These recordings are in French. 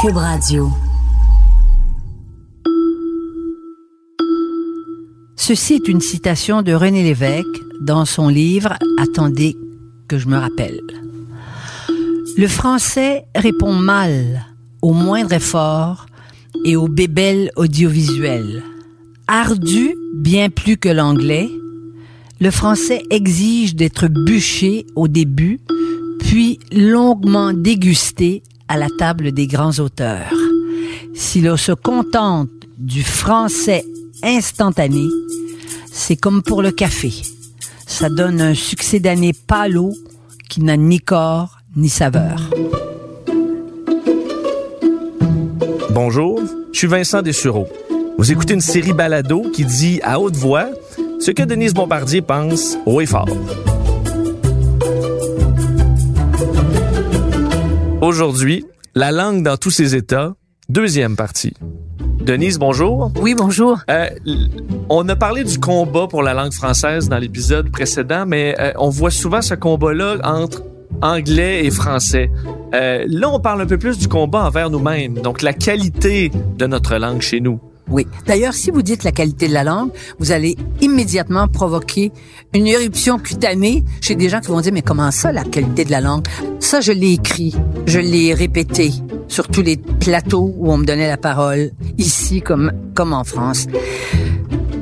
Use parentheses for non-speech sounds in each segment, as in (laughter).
Cube Radio. Ceci est une citation de René Lévesque dans son livre Attendez que je me rappelle. Le français répond mal au moindre effort et aux bébelles audiovisuelles. Ardu bien plus que l'anglais, le français exige d'être bûché au début, puis longuement dégusté à la table des grands auteurs. Si l'on se contente du français instantané, c'est comme pour le café. Ça donne un succès d'année palo qui n'a ni corps ni saveur. Bonjour, je suis Vincent Dessureau. Vous écoutez une série balado qui dit à haute voix ce que Denise Bombardier pense haut et. Aujourd'hui, la langue dans tous ses états, deuxième partie. Denise, bonjour. Oui, bonjour. Euh, on a parlé du combat pour la langue française dans l'épisode précédent, mais euh, on voit souvent ce combat-là entre anglais et français. Euh, là, on parle un peu plus du combat envers nous-mêmes, donc la qualité de notre langue chez nous. Oui. D'ailleurs, si vous dites la qualité de la langue, vous allez immédiatement provoquer une éruption cutanée chez des gens qui vont dire, mais comment ça, la qualité de la langue? Ça, je l'ai écrit, je l'ai répété sur tous les plateaux où on me donnait la parole, ici comme, comme en France.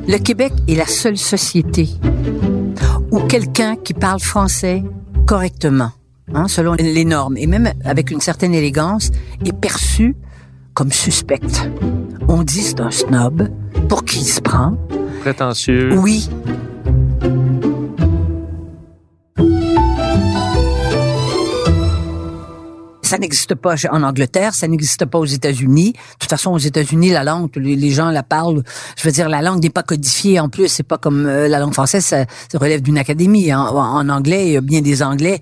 Le Québec est la seule société où quelqu'un qui parle français correctement, hein, selon les normes, et même avec une certaine élégance, est perçu comme suspecte. On dit c'est un snob. Pour qui il se prend? Prétentieux. Oui. Ça n'existe pas en Angleterre, ça n'existe pas aux États-Unis. De toute façon, aux États-Unis, la langue, les, gens la parlent. Je veux dire, la langue n'est pas codifiée. En plus, c'est pas comme euh, la langue française, ça, relève d'une académie. En, en anglais, il y a bien des Anglais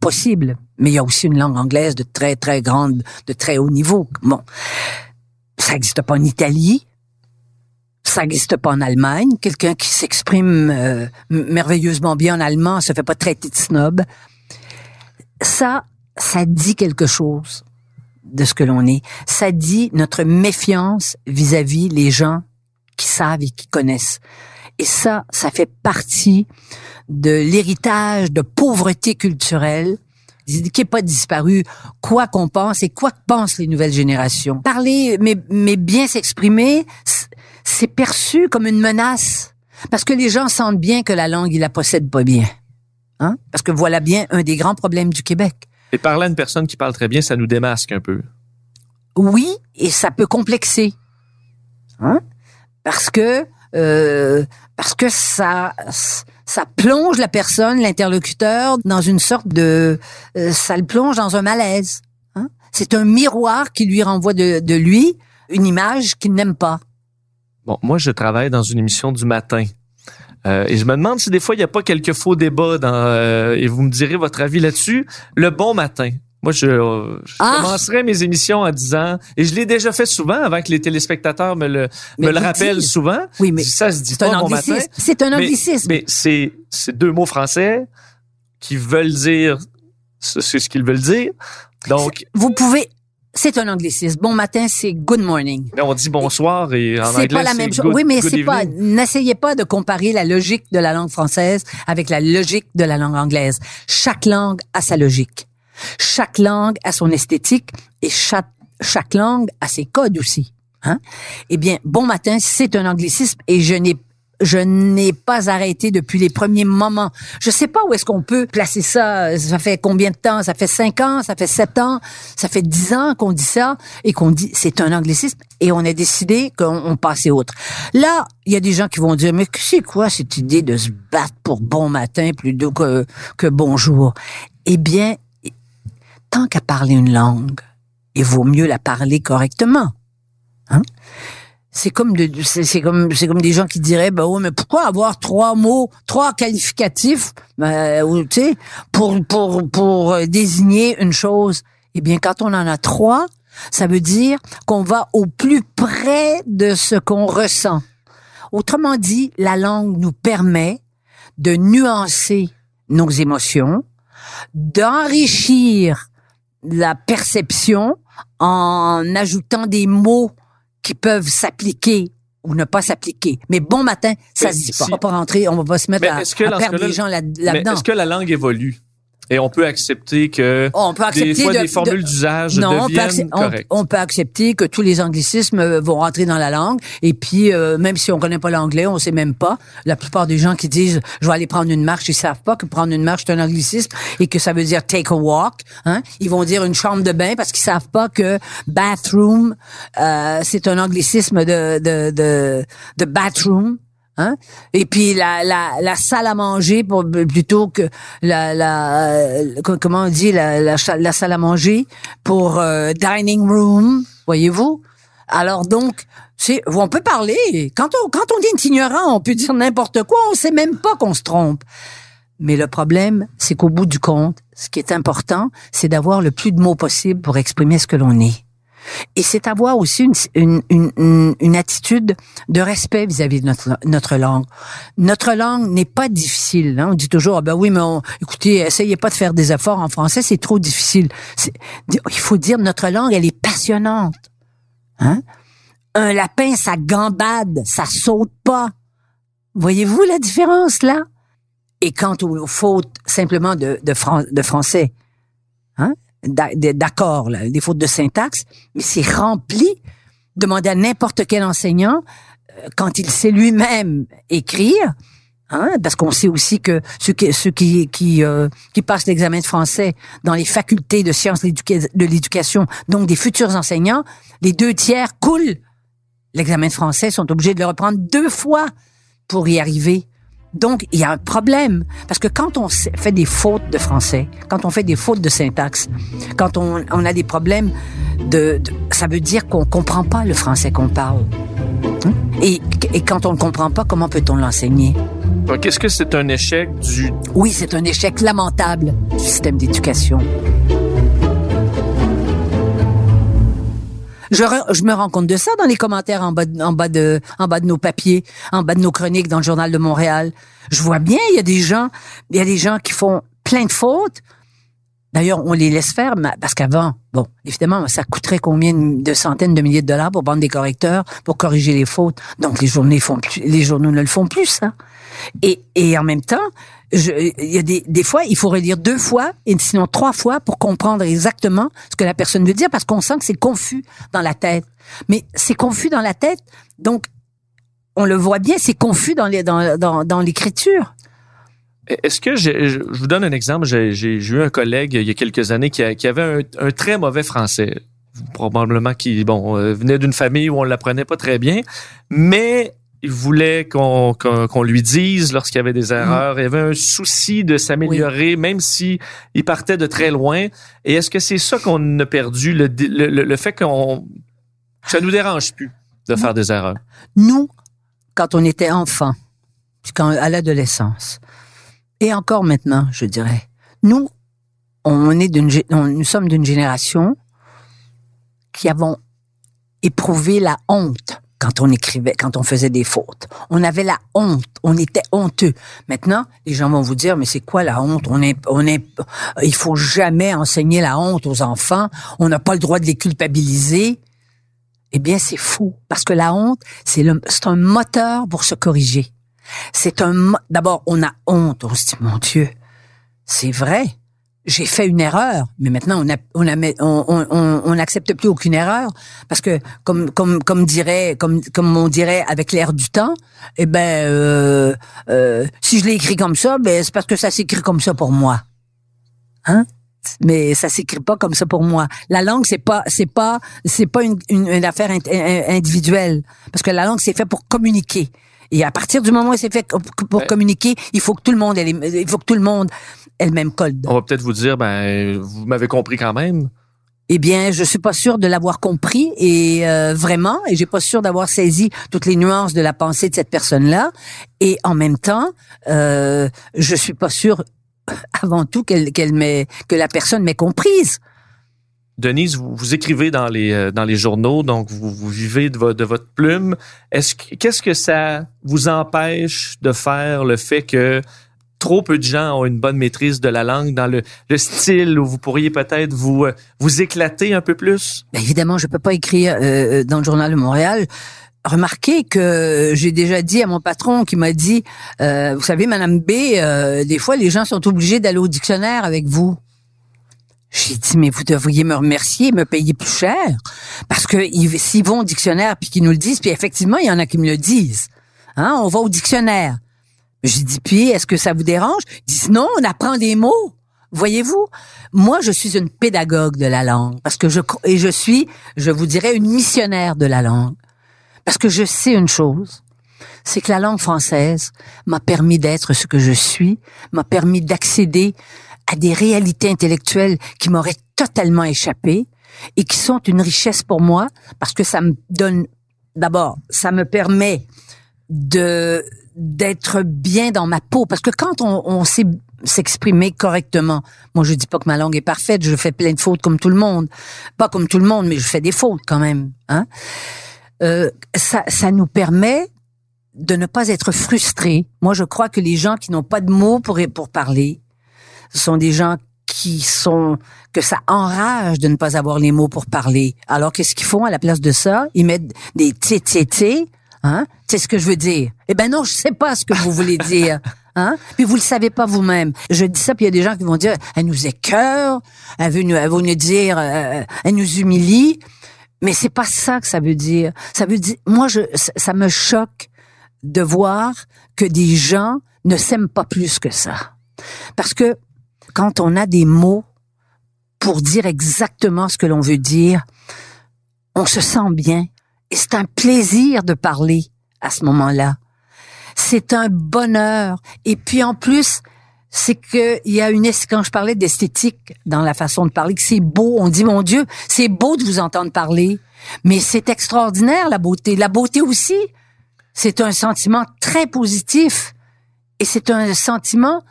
possibles, mais il y a aussi une langue anglaise de très très grande, de très haut niveau. Bon, ça n'existe pas en Italie, ça n'existe pas en Allemagne. Quelqu'un qui s'exprime euh, merveilleusement bien en allemand se fait pas traiter de snob. Ça, ça dit quelque chose de ce que l'on est. Ça dit notre méfiance vis-à-vis les gens qui savent et qui connaissent. Et ça, ça fait partie de l'héritage de pauvreté culturelle qui n'est pas disparu, quoi qu'on pense et quoi que pensent les nouvelles générations. Parler, mais, mais bien s'exprimer, c'est perçu comme une menace. Parce que les gens sentent bien que la langue, ils la possèdent pas bien. Hein? Parce que voilà bien un des grands problèmes du Québec. Et parler à une personne qui parle très bien, ça nous démasque un peu. Oui, et ça peut complexer. Hein? Parce que euh, parce que ça ça plonge la personne, l'interlocuteur, dans une sorte de euh, ça le plonge dans un malaise. Hein? C'est un miroir qui lui renvoie de, de lui une image qu'il n'aime pas. Bon, moi je travaille dans une émission du matin. Euh, et je me demande si des fois il n'y a pas quelques faux débats dans, euh, et vous me direz votre avis là-dessus. Le bon matin. Moi, je, je Ah! commencerai mes émissions en disant, et je l'ai déjà fait souvent avant que les téléspectateurs me le, Mais me le rappellent dites- souvent. Oui, mais ça se dit c'est un pas bon matin. C'est un Mais- anglicisme. Mais, c'est, c'est deux mots français qui veulent dire ce, c'est ce qu'ils veulent dire. Donc, Vous pouvez. C'est un anglicisme. Bon matin, c'est good morning. on dit bonsoir et en C'est anglais, pas la même chose. Oui, mais c'est pas. N'essayez pas de comparer la logique de la langue française avec la logique de la langue anglaise. Chaque langue a sa logique. Chaque langue a son esthétique et chaque chaque langue a ses codes aussi. Hein? Eh bien, bon matin, c'est un anglicisme et je n'ai je n'ai pas arrêté depuis les premiers moments. Je sais pas où est-ce qu'on peut placer ça. Ça fait combien de temps? Ça fait cinq ans? Ça fait sept ans? Ça fait dix ans qu'on dit ça et qu'on dit c'est un anglicisme et on a décidé qu'on on passait autre. Là, il y a des gens qui vont dire, mais c'est quoi cette idée de se battre pour bon matin plutôt que, que bonjour? Eh bien, tant qu'à parler une langue, il vaut mieux la parler correctement. Hein? C'est comme de, c'est comme c'est comme des gens qui diraient bah ouais mais pourquoi avoir trois mots trois qualificatifs euh, tu sais pour pour pour euh, désigner une chose? Eh bien quand on en a trois ça veut dire qu'on va au plus près de ce qu'on ressent autrement dit la langue nous permet de nuancer nos émotions d'enrichir la perception en ajoutant des mots qui peuvent s'appliquer ou ne pas s'appliquer. Mais bon matin, ça Mais se dit pas. On va pas rentrer, on va pas se mettre à, à perdre les gens là- là-dedans. est-ce que la langue évolue? Et on peut accepter que Oh, on peut accepter des fois de- des formules d'usage non, on peut, deviennent on- correctes. on peut accepter que tous les anglicismes vont rentrer dans la langue. Et puis, euh, même si on connaît pas l'anglais, on sait même pas. La plupart des gens qui disent « je vais aller prendre une marche », ils savent pas que prendre une marche, c'est un anglicisme et que ça veut dire « take a walk hein? Ils vont dire une chambre de bain parce qu'ils savent pas que « bathroom euh, c'est un anglicisme de, de, de, de bathroom ». Hein? Et puis la, la, la salle à manger pour plutôt que la, la euh, comment on dit la, la, salle à manger pour euh, dining room, voyez-vous? Alors donc c'est on peut parler quand on quand on dit ignorant, on peut dire n'importe quoi, on sait même pas qu'on se trompe. Mais le problème, c'est qu'au bout du compte, ce qui est important, c'est d'avoir le plus de mots possible pour exprimer ce que l'on est. Et c'est avoir aussi une, une, une, une- attitude de respect vis-à-vis de notre, notre langue. Notre langue n'est pas difficile. hein. On dit toujours, ah ben oui, mais on- écoutez, essayez pas de faire des efforts en français, c'est trop difficile. Il faut dire, notre langue, elle est passionnante. Hein? Un lapin, ça gambade, ça saute pas. Voyez-vous la différence là? Et quant aux fautes simplement de, de, fran- de français, d'accord, des fautes de syntaxe, mais c'est rempli. Demandez à n'importe quel enseignant, euh, quand il sait lui-même écrire, hein, parce qu'on sait aussi que ceux qui, ceux qui, euh, qui passent l'examen de français dans les facultés de sciences de l'éducation, donc des futurs enseignants, les deux tiers coulent l'examen de français, sont obligés de le reprendre deux fois pour y arriver. Donc, il y a un problème. Parce que quand on fait des fautes de français, quand on fait des fautes de syntaxe, quand on, on a des problèmes de, de- ça veut dire qu'on comprend pas le français qu'on parle. Hein? Et, et quand on ne comprend pas, comment peut-on l'enseigner? Donc, est-ce que c'est un échec du Oui, c'est un échec lamentable du système d'éducation. Je, me rends compte de ça dans les commentaires en bas, de, nos papiers, en bas de nos chroniques dans le journal de Montréal. Je vois bien, il y a des gens, il y a des gens qui font plein de fautes. D'ailleurs, on les laisse faire, parce qu'avant, bon, évidemment, ça coûterait combien de centaines de milliers de dollars pour prendre des correcteurs, pour corriger les fautes. Donc, les journaux font plus, les journaux ne le font plus, ça. Et, et en même temps, il y a des, des fois, il faut relire deux fois, et sinon trois fois, pour comprendre exactement ce que la personne veut dire, parce qu'on sent que c'est confus dans la tête. Mais c'est confus dans la tête, donc on le voit bien, c'est confus dans les dans, dans, dans l'écriture. Est-ce que je je vous donne un exemple j'ai eu un collègue il y a quelques années qui, a- qui avait un, un très mauvais français, probablement qui bon euh, venait d'une famille où on l'apprenait pas très bien, mais il voulait qu'on qu'on qu'on lui dise lorsqu'il y avait des erreurs. Il y avait un souci de s'améliorer, même si il partait de très loin. Et est-ce que c'est ça qu'on a perdu? Le, le, le- fait qu'on ça nous dérange plus de faire des erreurs. Nous, quand on était enfant, puis quand à l'adolescence, et encore maintenant, je dirais, nous, on est d'une, nous sommes d'une génération qui avons éprouvé la honte quand on écrivait, quand on faisait des fautes. On avait la honte, on était honteux. Maintenant, les gens vont vous dire, mais c'est quoi la honte? On est, on est, il faut jamais enseigner la honte aux enfants. On n'a pas le droit de les culpabiliser. Eh bien, c'est fou parce que la honte, c'est le, c'est un moteur pour se corriger. C'est un, d'abord, on a honte. On se dit, mon Dieu, c'est vrai. J'ai fait une erreur, mais maintenant on n'accepte plus aucune erreur parce que comme, comme, comme dirait, comme, comme on dirait avec l'air du temps, eh ben, euh, euh, si je l'ai écrit comme ça, ben c'est parce que ça s'écrit comme ça pour moi, hein? Mais ça s'écrit pas comme ça pour moi. La langue c'est pas c'est pas c'est pas une, une, affaire individuelle parce que la langue c'est fait pour communiquer. Et à partir du moment où c'est fait pour Ouais. communiquer, il faut que tout le monde ait les- il faut que tout le monde ait le même code. On va peut-être vous dire, ben vous m'avez compris quand même. Eh bien, je suis pas sûre de l'avoir compris et euh, vraiment, et j'ai pas sûre d'avoir saisi toutes les nuances de la pensée de cette personne-là. Et en même temps, euh, je suis pas sûre (laughs) avant tout qu'elle qu'elle m'ait que la personne m'ait comprise. Denise, vous, écrivez dans les euh, dans les journaux, donc vous, vivez de, vo- de votre plume. Est-ce que qu'est-ce que ça vous empêche de faire le fait que trop peu de gens ont une bonne maîtrise de la langue dans le, le style où vous pourriez peut-être vous euh, vous éclater un peu plus? Ben, évidemment, je peux pas écrire euh, dans le journal de Montréal. Remarquez que j'ai déjà dit à mon patron qui m'a dit, euh, vous savez, Madame B, des fois les gens sont obligés d'aller au dictionnaire avec vous. J'ai dit, mais vous devriez me remercier, me payer plus cher. Parce que s'ils vont au dictionnaire puis qu'ils nous le disent, puis effectivement, il y en a qui me le disent. Hein, on va au dictionnaire. J'ai dit, puis, est-ce que ça vous dérange? Ils disent, non, on apprend des mots. Voyez-vous, moi, je suis une pédagogue de la langue parce que je et je suis, je vous dirais, une missionnaire de la langue parce que je sais une chose, c'est que la langue française m'a permis d'être ce que je suis, m'a permis d'accéder à des réalités intellectuelles qui m'auraient totalement échappé et qui sont une richesse pour moi parce que ça me donne, d'abord, ça me permet de d'être bien dans ma peau parce que quand on, on sait s'exprimer correctement. Moi, je dis pas que ma langue est parfaite, je fais plein de fautes comme tout le monde. Pas comme tout le monde, mais je fais des fautes quand même. Hein? Euh, ça, ça nous permet de ne pas être frustrés. Moi, je crois que les gens qui n'ont pas de mots pour, pour parler, ce sont des gens qui sont que ça enrage de ne pas avoir les mots pour parler. Alors qu'est-ce qu'ils font à la place de ça? Ils mettent des t hein? C'est ce que je veux dire. Eh ben non, je sais pas ce que vous voulez (laughs) dire. Hein? Puis vous le savez pas vous-même. Je dis ça, puis il y a des gens qui vont dire, elle nous écœure, elle veut nous, elle veut nous dire, euh, elle nous humilie. Mais c'est pas ça que ça veut dire. Ça veut dire, moi, je, ça me choque de voir que des gens ne s'aiment pas plus que ça. Parce que quand on a des mots pour dire exactement ce que l'on veut dire, on se sent bien. Et c'est un plaisir de parler à ce moment-là. C'est un bonheur. Et puis en plus, c'est que il y a une quand je parlais d'esthétique dans la façon de parler que c'est beau on dit mon dieu c'est beau de vous entendre parler mais c'est extraordinaire la beauté la beauté aussi c'est un sentiment très positif et c'est un sentiment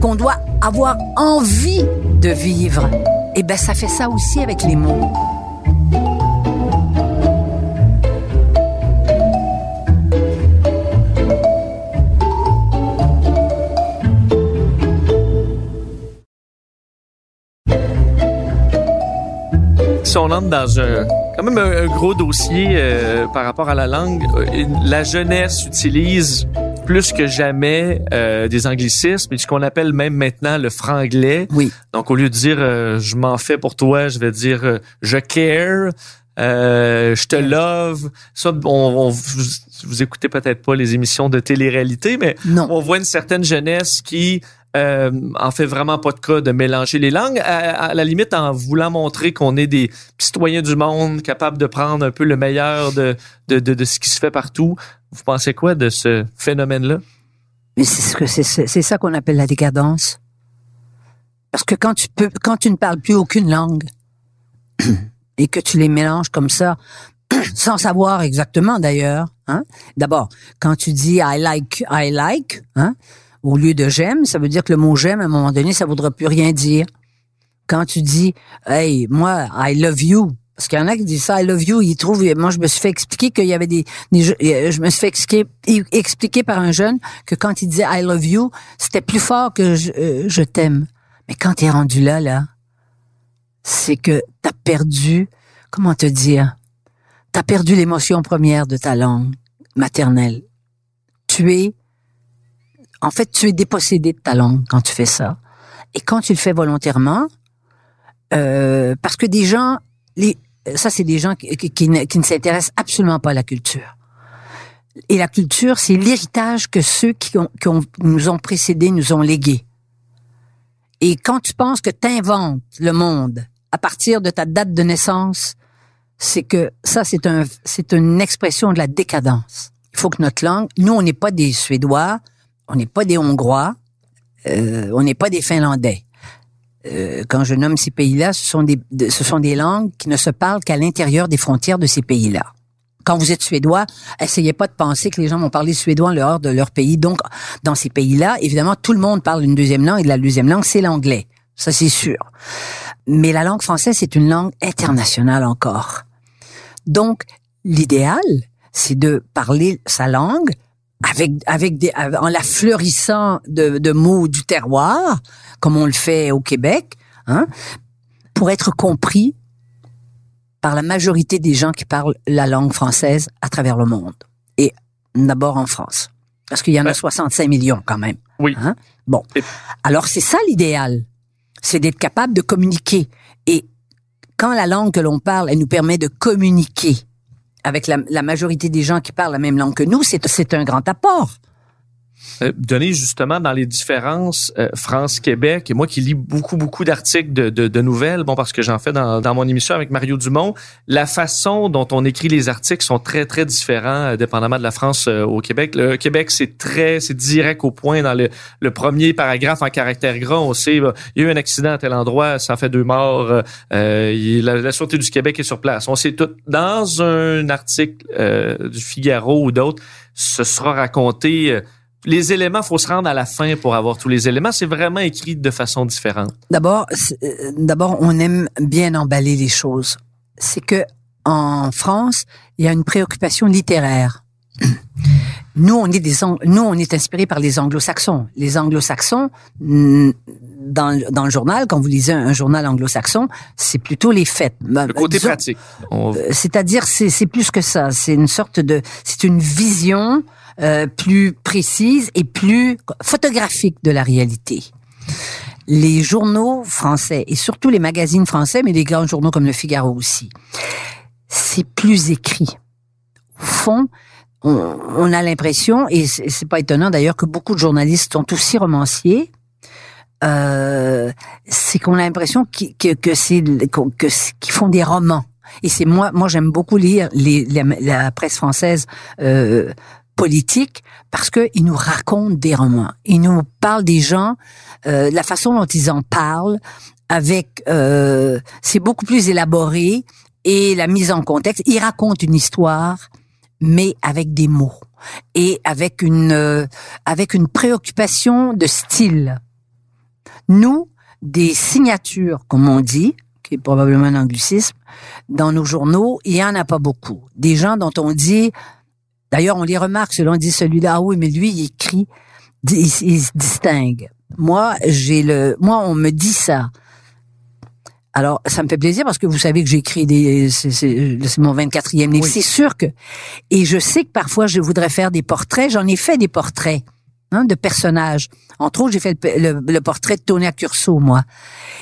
qu'on doit avoir envie de vivre. Et ben ça fait ça aussi avec les mots. Si on entre dans un quand même un, gros dossier euh, par rapport à la langue, euh, la jeunesse utilise plus que jamais euh, des anglicismes et ce qu'on appelle même maintenant le franglais. Oui. Donc au lieu de dire euh, je m'en fais pour toi, je vais dire euh, je care. je te love. Ça, on, on vous, vous, écoutez peut-être pas les émissions de télé-réalité, mais non. on voit une certaine jeunesse qui euh, en fait vraiment pas de cas de mélanger les langues. À, la limite, en voulant montrer qu'on est des citoyens du monde, capables de prendre un peu le meilleur de, de, de, de ce qui se fait partout, vous pensez quoi de ce phénomène-là? Mais c'est ce que c'est, c'est ça qu'on appelle la décadence. Parce que quand tu peux, quand tu ne parles plus aucune langue et que tu les mélanges comme ça, (clears throat) sans savoir exactement d'ailleurs, hein. D'abord, quand tu dis I like, I like, hein, au lieu de j'aime, ça veut dire que le mot j'aime à un moment donné, ça voudra plus rien dire. Quand tu dis hey, moi I love you, parce qu'il y en a qui disent ça, I love you, ils trouvent, moi je me suis fait expliquer qu'il y avait des, je me suis fait expliquer, expliquer par un jeune que quand il disait I love you, c'était plus fort que je, euh, je t'aime. Mais quand tu es rendu là, là, c'est que tu as perdu, comment te dire, tu as perdu l'émotion première de ta langue maternelle. Tu es, en fait, tu es dépossédé de ta langue quand tu fais ça. Et quand tu le fais volontairement, euh, parce que des gens, les, ça, c'est des gens qui, ne, s'intéressent absolument pas à la culture. Et la culture, c'est l'héritage que ceux qui, nous ont précédés nous ont légué. Et quand tu penses que tu inventes le monde à partir de ta date de naissance, c'est que ça, c'est c'est une expression de la décadence. Il faut que notre langue, nous, on n'est pas des Suédois, on n'est pas des Hongrois, euh, on n'est pas des Finlandais. Euh, quand je nomme ces pays-là, ce sont des ce sont des langues qui ne se parlent qu'à l'intérieur des frontières de ces pays-là. Quand vous êtes suédois, essayez pas de penser que les gens vont parler suédois en dehors de leur pays. Donc, dans ces pays-là, évidemment, tout le monde parle une deuxième langue et la deuxième langue, c'est l'anglais. Ça, c'est sûr. Mais la langue française, c'est une langue internationale encore. Donc, l'idéal, c'est de parler sa langue avec avec des en la fleurissant de, de mots du terroir, comme on le fait au Québec, hein, pour être compris par la majorité des gens qui parlent la langue française à travers le monde. Et d'abord en France. Parce qu'il y en a 65 millions quand même. Oui. Hein? Bon. Alors c'est ça l'idéal. C'est d'être capable de communiquer. Et quand la langue que l'on parle, elle nous permet de communiquer avec la, la majorité des gens qui parlent la même langue que nous, c'est un grand apport. Euh, donner justement dans les différences euh, France-Québec, et moi qui lis beaucoup, beaucoup d'articles de, de, de, nouvelles, bon, parce que j'en fais dans, dans, mon émission avec Mario Dumont, la façon dont on écrit les articles sont très, très différents, euh, dépendamment de la France au Québec. Le Québec, c'est très, c'est direct au point dans le, le, premier paragraphe en caractère gras. On sait, il y a eu un accident à tel endroit, ça fait deux morts, euh, la, la, Sûreté du Québec est sur place. On sait tout. Dans un article du Figaro ou d'autres, ce sera raconté les éléments, faut se rendre à la fin pour avoir tous les éléments. C'est vraiment écrit de façon différente. D'abord, euh, d'abord, on aime bien emballer les choses. C'est que en France, il y a une préoccupation littéraire. Nous, on est des nous, on est inspiré par les Anglo-Saxons. Les Anglo-Saxons, dans, dans le journal, quand vous lisez un, journal anglo-saxon, c'est plutôt les faits. Ben, le côté pratique. Euh, c'est-à-dire, c'est plus que ça. C'est une sorte de, c'est une vision euh, plus précise et plus photographique de la réalité. Les journaux français et surtout les magazines français, mais les grands journaux comme le Figaro aussi, c'est plus écrit. Au fond, on, a l'impression, et c'est pas étonnant d'ailleurs que beaucoup de journalistes sont aussi romanciers, euh, c'est qu'on a l'impression que, que c'est qu'ils font des romans. Et c'est moi, moi j'aime beaucoup lire la, presse française euh, politique parce qu'ils nous racontent des romans. Ils nous parlent des gens, euh, la façon dont ils en parlent, avec euh, c'est beaucoup plus élaboré et la mise en contexte. Ils racontent une histoire, mais avec des mots et avec une euh, avec une préoccupation de style. Nous, des signatures, comme on dit, qui est probablement un anglicisme, dans nos journaux, il y en a pas beaucoup. Des gens dont on dit D'ailleurs, on les remarque, selon dit celui-là, ah oui, mais lui, il écrit, il, se distingue. Moi, j'ai le, moi, on me dit ça. Alors, ça me fait plaisir parce que vous savez que j'écris des, c'est mon 24e livre. C'est sûr que, et je sais que parfois je voudrais faire des portraits. J'en ai fait des portraits, hein, de personnages. Entre autres, j'ai fait le, portrait de Tony Curso, moi.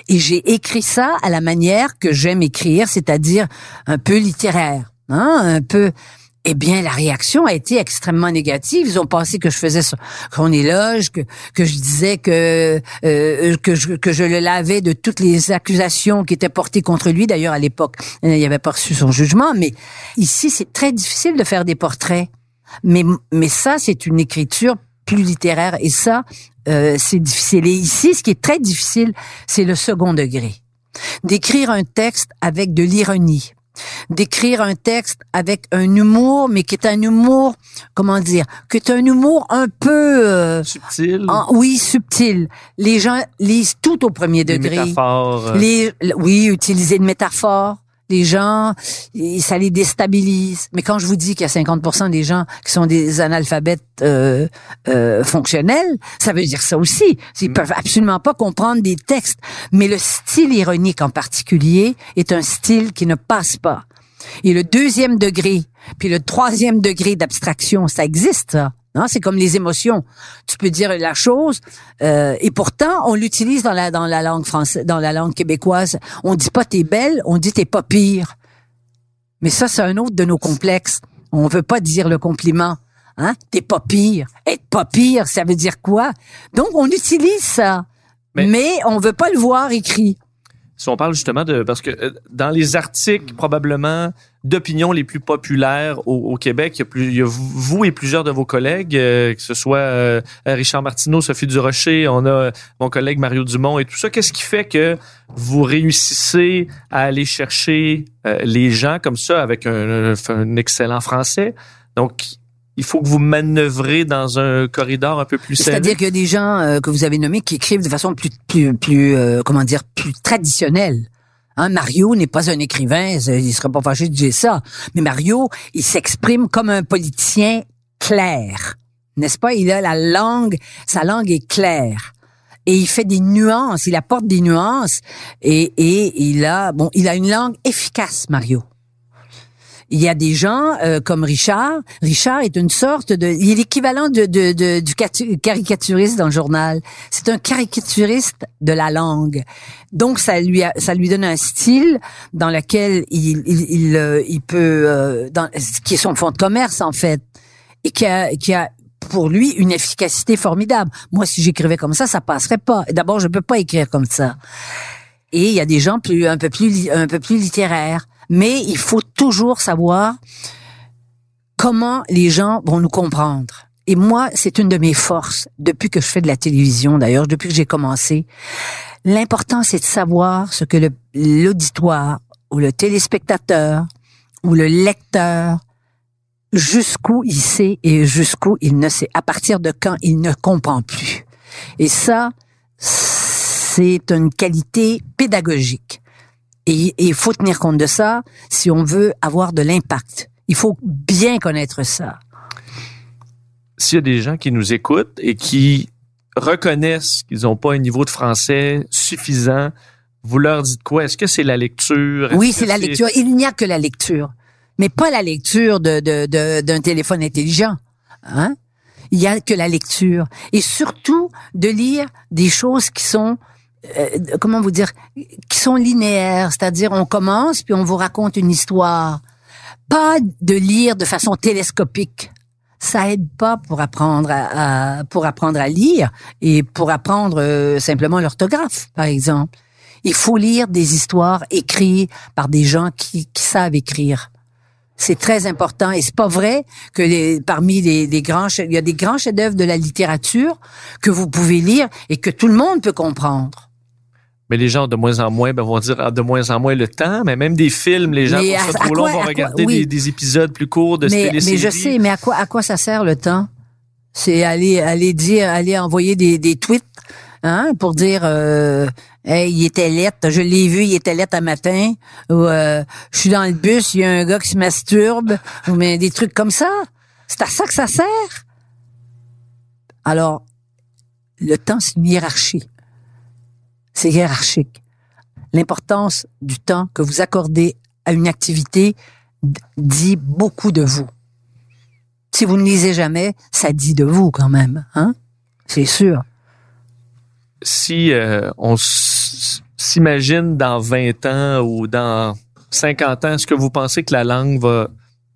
Et j'ai écrit ça à la manière que j'aime écrire, c'est-à-dire un peu littéraire, hein, un peu, eh bien, la réaction a été extrêmement négative. Ils ont pensé que je faisais son éloge, que, que je disais que euh, que, je, que je le lavais de toutes les accusations qui étaient portées contre lui. D'ailleurs, à l'époque, il avait pas reçu son jugement. Mais ici, c'est très difficile de faire des portraits. Mais mais ça, c'est une écriture plus littéraire. Et ça, euh, c'est difficile. Et ici, ce qui est très difficile, c'est le second degré. D'écrire un texte avec de l'ironie d'écrire un texte avec un humour, mais qui est un humour, comment dire, qui est un humour un peu euh, subtil. oui, subtil. Les gens lisent tout au premier degré. Métaphores. Euh. Les, oui, utiliser une métaphore les gens, ça les déstabilise. Mais quand je vous dis qu'il y a 50% des gens qui sont des analphabètes euh, euh, fonctionnels, ça veut dire ça aussi. Ils peuvent absolument pas comprendre des textes. Mais le style ironique en particulier est un style qui ne passe pas. Et le deuxième degré, puis le troisième degré d'abstraction, ça existe, ça. C'est comme les émotions. Tu peux dire la chose euh, et pourtant on l'utilise dans la dans la langue française, dans la langue québécoise. On dit pas t'es belle, on dit t'es pas pire. Mais ça c'est un autre de nos complexes. On veut pas dire le compliment. Hein? T'es pas pire. Être pas pire, ça veut dire quoi? Donc on utilise ça, mais, mais on veut pas le voir écrit. Si on parle justement de parce que euh, dans les articles probablement d'opinion les plus populaires au, Québec, il y, a plus, il y, a vous et plusieurs de vos collègues, euh, que ce soit euh, Richard Martineau, Sophie Durocher, on a mon collègue Mario Dumont et tout ça. Qu'est-ce qui fait que vous réussissez à aller chercher les gens comme ça avec un, un excellent français? Donc, il faut que vous manœuvrez dans un corridor un peu plus C'est-à-dire qu'il y a des gens euh, que vous avez nommés qui écrivent de façon plus, plus, plus euh, comment dire, plus traditionnelle. Hein, Mario n'est pas un écrivain, il serait pas fâché de dire ça. Mais Mario, il s'exprime comme un politicien clair. n'est-ce pas? Il a la langue, sa langue est claire. Et il fait des nuances, il apporte des nuances et, et il a, bon, il a une langue efficace, Mario. Il y a des gens euh, comme Richard. Richard est une sorte de, il est l'équivalent de, de, de, du caricaturiste dans le journal. C'est un caricaturiste de la langue. Donc ça lui a, ça lui donne un style dans lequel il il, il, euh, peut euh, dans qui est son fond de commerce en fait et qui a qui a pour lui une efficacité formidable. Moi, si j'écrivais comme ça, ça passerait pas. D'abord, je peux pas écrire comme ça. Et il y a des gens plus un peu plus un peu plus littéraires, mais il faut toujours savoir comment les gens vont nous comprendre. Et moi, c'est une de mes forces depuis que je fais de la télévision, d'ailleurs, depuis que j'ai commencé. L'important, c'est de savoir ce que l'auditoire ou le téléspectateur ou le lecteur jusqu'où il sait et jusqu'où il ne sait, à partir de quand il ne comprend plus. Et ça, c'est une qualité pédagogique. Et il faut tenir compte de ça si on veut avoir de l'impact. Il faut bien connaître ça. S'il y a des gens qui nous écoutent et qui reconnaissent qu'ils n'ont pas un niveau de français suffisant, vous leur dites quoi? Est-ce que c'est la lecture? Oui, c'est la lecture. Il n'y a que la lecture mais pas la lecture de, de, d'un téléphone intelligent. Hein? Il y a que la lecture. Et surtout de lire des choses qui sont, euh, comment vous dire, qui sont linéaires. C'est-à-dire, on commence, puis on vous raconte une histoire. Pas de lire de façon télescopique. Ça aide pas pour apprendre à, pour apprendre à lire et pour apprendre euh, simplement l'orthographe, par exemple. Il faut lire des histoires écrites par des gens qui, qui savent écrire. C'est très important et c'est pas vrai que parmi les, les grands, il y a des grands chefs-d'œuvre de la littérature que vous pouvez lire et que tout le monde peut comprendre. Mais les gens de moins en moins ben, vont dire ah, de moins en moins le temps, mais même des films, les gens mais trop long vont regarder des, des, épisodes plus courts de mais, Mais je sais, mais à quoi à quoi ça sert le temps? C'est aller aller dire aller envoyer des, des tweets hein, pour dire euh, Hey, il était lettre, je l'ai vu, il était lettre un matin. Ou euh, je suis dans le bus, il y a un gars qui se masturbe, ou mais des trucs comme ça. C'est à ça que ça sert. Alors, le temps, c'est une hiérarchie. C'est hiérarchique. L'importance du temps que vous accordez à une activité dit beaucoup de vous. Si vous ne lisez jamais, ça dit de vous quand même, hein? C'est sûr si euh, on s'imagine dans 20 ans ou dans 50 ans, est-ce que vous pensez que la langue va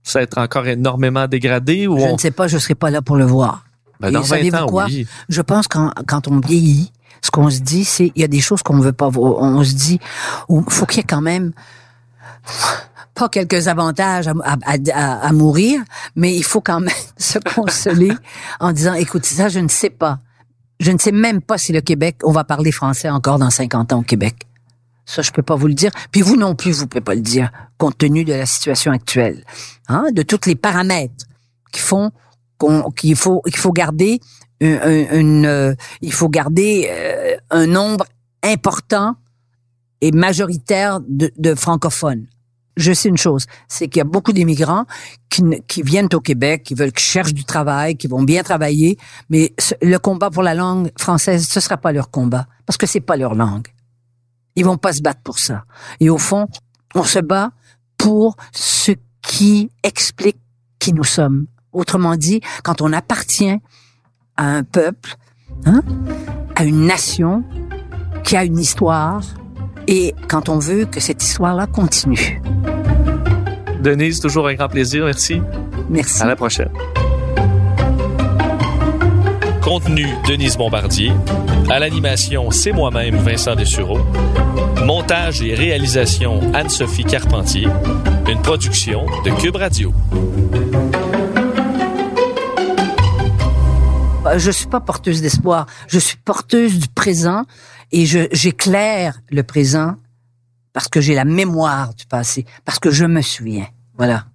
s'être encore énormément dégradée? Ou je ne sais pas, je ne serai pas là pour le voir. Ben, dans 20 ans, quoi? oui. Je pense quand on vieillit, ce qu'on se dit, c'est il y a des choses qu'on ne veut pas voir. On se dit, il faut qu'il y ait quand même pas quelques avantages à, mourir, mais il faut quand même (laughs) se consoler en disant, écoute, ça, je ne sais pas je ne sais même pas si le Québec, on va parler français encore dans 50 ans au Québec. Ça, je peux pas vous le dire. Puis vous non plus, vous pouvez pas le dire, compte tenu de la situation actuelle, hein, de tous les paramètres qui font qu'il faut garder une, euh, il faut garder euh, un nombre important et majoritaire de, de francophones je sais une chose, c'est qu'il y a beaucoup d'immigrants qui, qui, viennent au Québec, qui veulent, qui cherchent du travail, qui vont bien travailler, mais le combat pour la langue française, ce sera pas leur combat, parce que c'est pas leur langue. Ils vont pas se battre pour ça. Et au fond, on se bat pour ce qui explique qui nous sommes. Autrement dit, quand on appartient à un peuple, hein, à une nation qui a une histoire, et quand on veut que cette histoire-là continue. Denise, toujours un grand plaisir. Merci. Merci. À la prochaine. Contenu Denise Bombardier. À l'animation, c'est moi-même, Vincent Dessureau. Montage et réalisation, Anne-Sophie Carpentier. Une production de Cube Radio. Je suis pas porteuse d'espoir. Je suis porteuse du présent et j'éclaire le présent parce que j'ai la mémoire du passé, parce que je me souviens. Voilà.